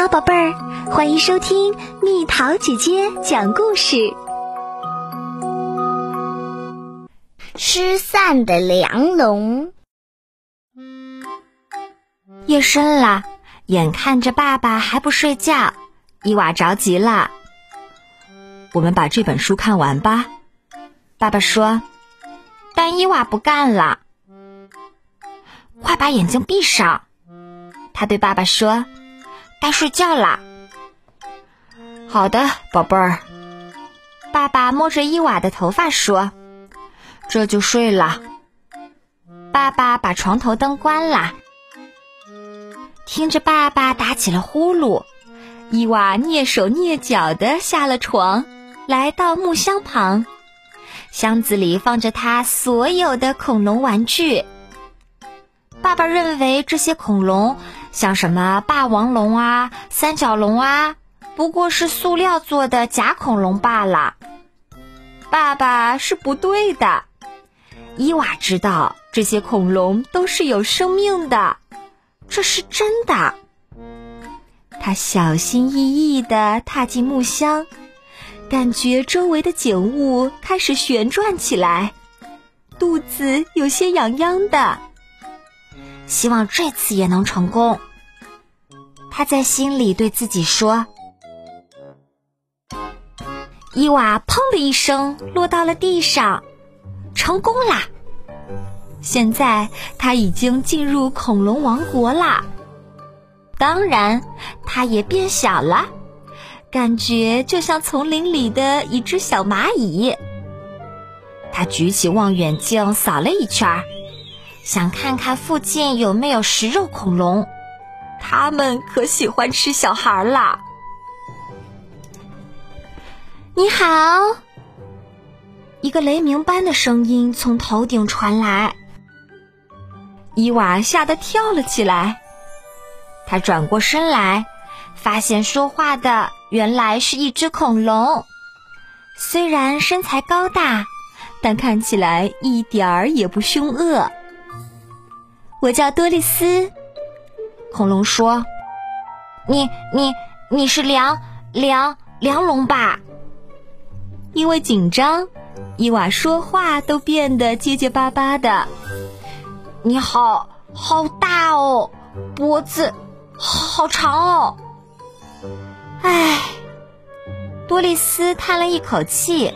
好，宝贝儿，欢迎收听蜜桃姐姐讲故事。失散的梁龙。夜深了，眼看着爸爸还不睡觉，伊娃着急了。我们把这本书看完吧，爸爸说。但伊娃不干了，快把眼睛闭上。他对爸爸说：“该睡觉啦。”好的，宝贝儿。爸爸摸着伊娃的头发说：“这就睡了。”爸爸把床头灯关了，听着爸爸打起了呼噜，伊娃蹑手蹑脚的下了床，来到木箱旁，箱子里放着他所有的恐龙玩具。爸爸认为这些恐龙，像什么霸王龙啊、三角龙啊，不过是塑料做的假恐龙罢了。爸爸是不对的，伊娃知道这些恐龙都是有生命的，这是真的。他小心翼翼地踏进木箱，感觉周围的景物开始旋转起来，肚子有些痒痒的。希望这次也能成功。他在心里对自己说：“伊娃砰的一声落到了地上，成功啦！现在他已经进入恐龙王国啦。当然，他也变小了，感觉就像丛林里的一只小蚂蚁。他举起望远镜扫了一圈儿。”想看看附近有没有食肉恐龙，他们可喜欢吃小孩啦。你好，一个雷鸣般的声音从头顶传来，伊娃吓得跳了起来。他转过身来，发现说话的原来是一只恐龙，虽然身材高大，但看起来一点儿也不凶恶。我叫多丽丝，恐龙说：“你你你是梁梁梁龙吧？”因为紧张，伊娃说话都变得结结巴巴的。你好好大哦，脖子好长哦。唉，多丽丝叹了一口气，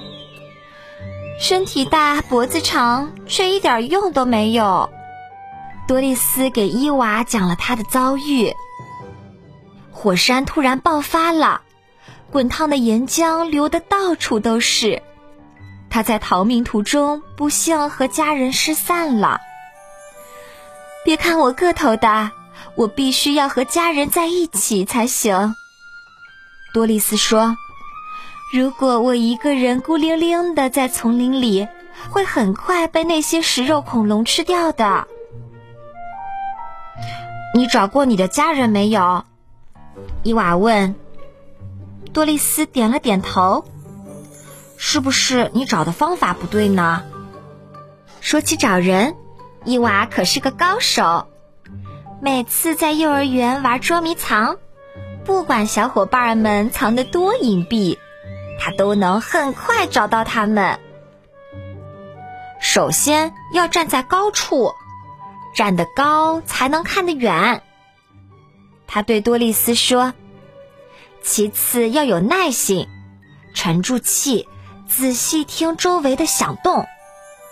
身体大，脖子长，却一点用都没有。多丽丝给伊娃讲了她的遭遇。火山突然爆发了，滚烫的岩浆流得到处都是。她在逃命途中不幸和家人失散了。别看我个头大，我必须要和家人在一起才行。多丽丝说：“如果我一个人孤零零的在丛林里，会很快被那些食肉恐龙吃掉的。”你找过你的家人没有？伊娃问。多丽丝点了点头。是不是你找的方法不对呢？说起找人，伊娃可是个高手。每次在幼儿园玩捉迷藏，不管小伙伴们藏得多隐蔽，他都能很快找到他们。首先要站在高处。站得高才能看得远，他对多丽丝说。其次要有耐心，沉住气，仔细听周围的响动。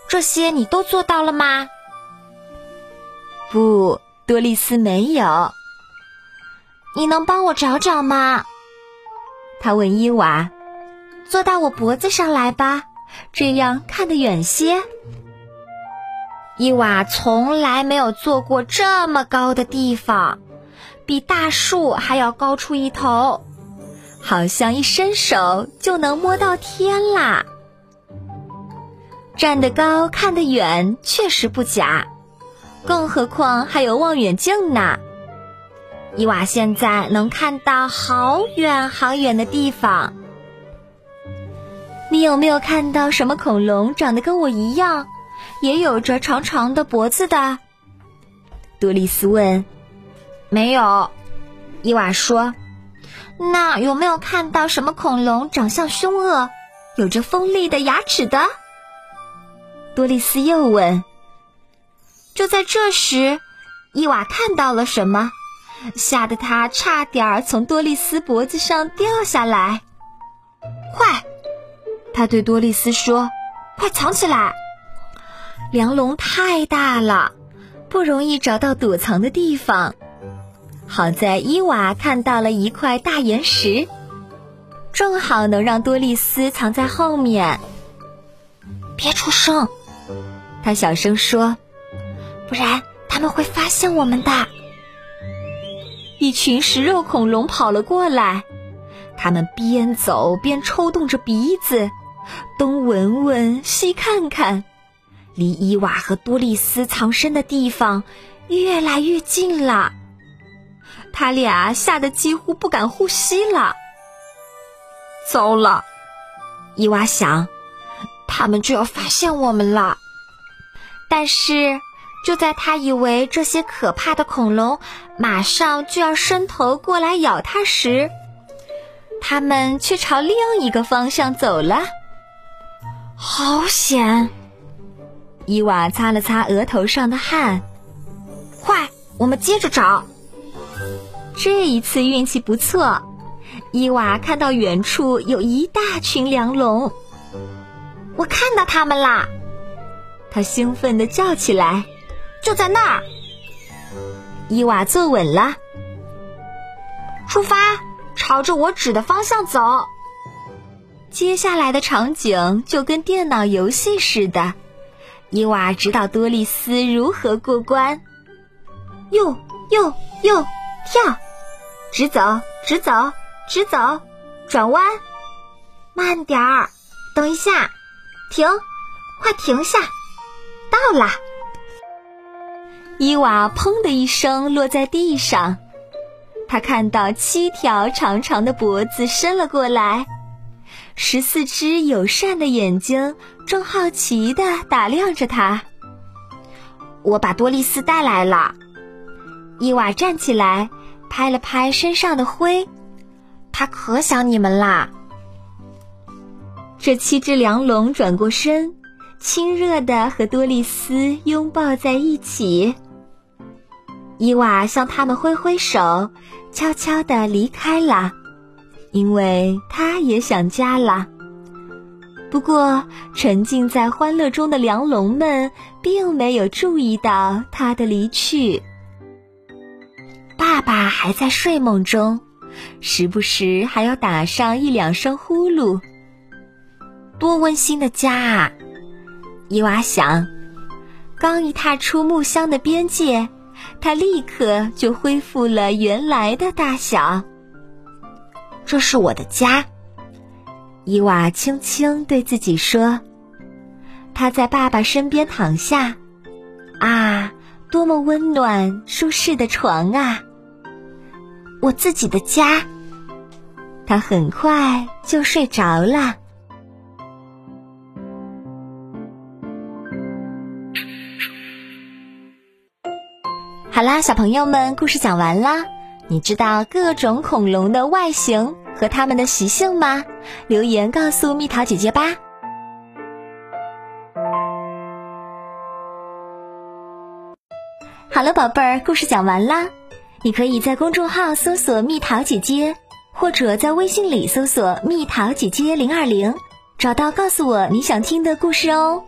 这些你都做到了吗？不，多丽丝没有。你能帮我找找吗？他问伊娃。坐到我脖子上来吧，这样看得远些。伊娃从来没有坐过这么高的地方，比大树还要高出一头，好像一伸手就能摸到天啦。站得高看得远确实不假，更何况还有望远镜呢。伊娃现在能看到好远好远的地方。你有没有看到什么恐龙长得跟我一样？也有着长长的脖子的，多丽丝问。没有，伊娃说。那有没有看到什么恐龙长相凶恶，有着锋利的牙齿的？多丽丝又问。就在这时，伊娃看到了什么，吓得他差点从多丽丝脖子上掉下来。快！他对多丽丝说：“快藏起来！梁龙太大了，不容易找到躲藏的地方。好在伊娃看到了一块大岩石，正好能让多丽丝藏在后面。别出声，他小声说，不然他们会发现我们的。一群食肉恐龙跑了过来。”他们边走边抽动着鼻子，东闻闻西看看，离伊娃和多丽丝藏身的地方越来越近了。他俩吓得几乎不敢呼吸了。糟了，伊娃想，他们就要发现我们了。但是，就在他以为这些可怕的恐龙马上就要伸头过来咬他时，他们却朝另一个方向走了，好险！伊娃擦了擦额头上的汗，快，我们接着找。这一次运气不错，伊娃看到远处有一大群梁龙，我看到他们啦！他兴奋地叫起来：“就在那儿！”伊娃坐稳了，出发。朝着我指的方向走。接下来的场景就跟电脑游戏似的，伊娃指导多丽丝如何过关。右右右，跳，直走直走直走，转弯，慢点儿，等一下，停，快停下，到啦！伊娃砰的一声落在地上。他看到七条长长的脖子伸了过来，十四只友善的眼睛正好奇地打量着他。我把多丽丝带来了。伊娃站起来，拍了拍身上的灰。他可想你们啦。这七只梁龙转过身，亲热的和多丽丝拥抱在一起。伊娃向他们挥挥手。悄悄地离开了，因为他也想家了。不过，沉浸在欢乐中的梁龙们并没有注意到他的离去。爸爸还在睡梦中，时不时还要打上一两声呼噜。多温馨的家啊！伊娃想，刚一踏出木箱的边界。它立刻就恢复了原来的大小。这是我的家，伊娃轻轻对自己说。他在爸爸身边躺下，啊，多么温暖舒适的床啊！我自己的家。他很快就睡着了。好啦，小朋友们，故事讲完啦。你知道各种恐龙的外形和它们的习性吗？留言告诉蜜桃姐姐吧。好了，宝贝儿，故事讲完啦。你可以在公众号搜索“蜜桃姐姐”，或者在微信里搜索“蜜桃姐姐零二零”，找到告诉我你想听的故事哦。